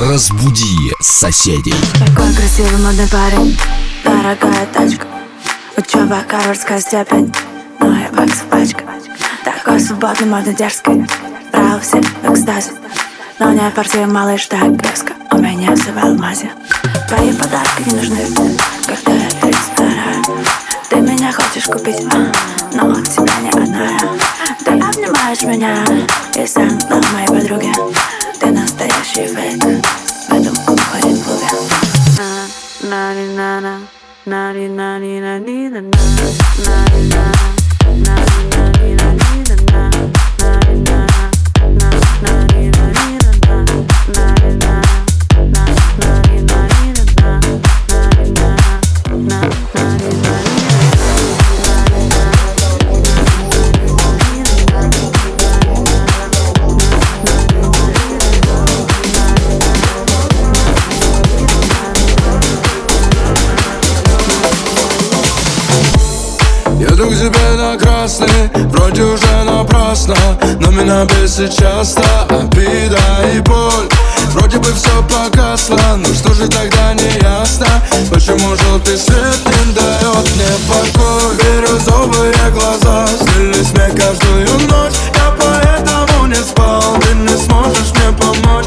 Разбуди соседей. Такой красивый модный парень Дорогая тачка. Учеба, гарвардская степень Ну и баксов пачка Такой свободный, модный, дерзкий Брал все в экстазе. Но не в партии малыш так резко У меня все в алмазе. Твои подарки не нужны Когда я перестараю Ты меня хочешь купить, а? но тебя не одна Ты обнимаешь меня И сам дом моей подруги Ты настоящий фейк. В этом уходит клубе Еду Но меня бесит часто обида и боль. Вроде бы все погасло, но что же тогда не ясно? Почему желтый свет не дает мне покой Бирюзовые глаза снились мне каждую ночь. Я поэтому не спал, ты не сможешь мне помочь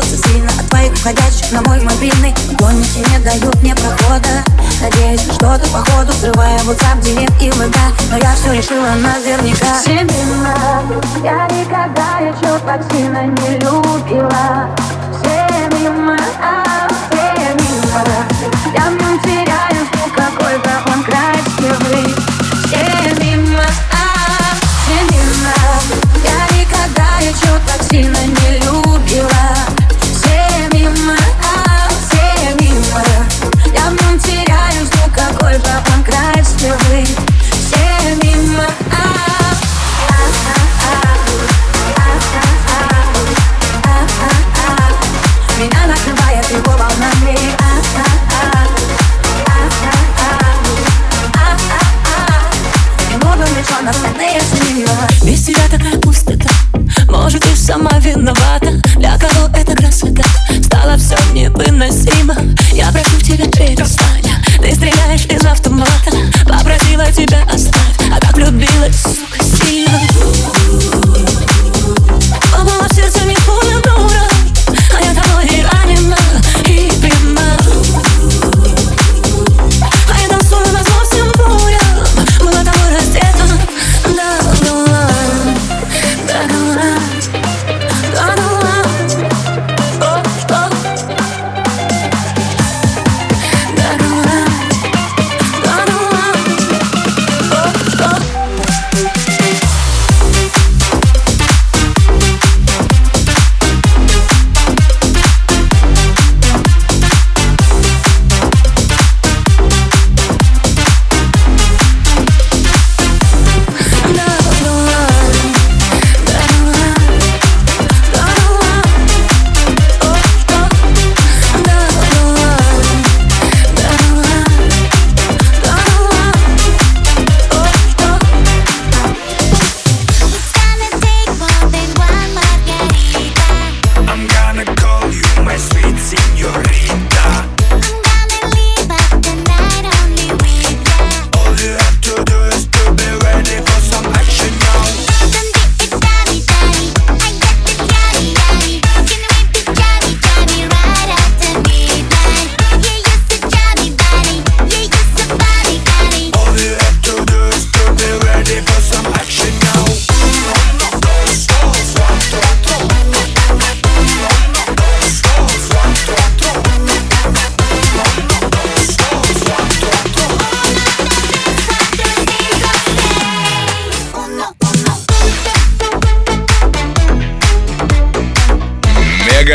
бьется сильно от твоих входящих на мой мобильный. Гонники не дают мне прохода. Надеюсь, что ты походу взрывая WhatsApp, Дилет и ВК Но я все решила наверняка. Семена я никогда еще так сильно не любила. Семена. а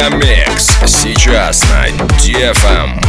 Мегамикс сейчас на Дефом. Эм.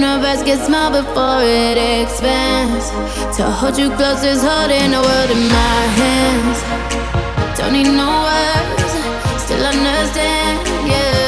universe gets small before it expands. To hold you close is holding the world in my hands. Don't need no words, still understand, yeah.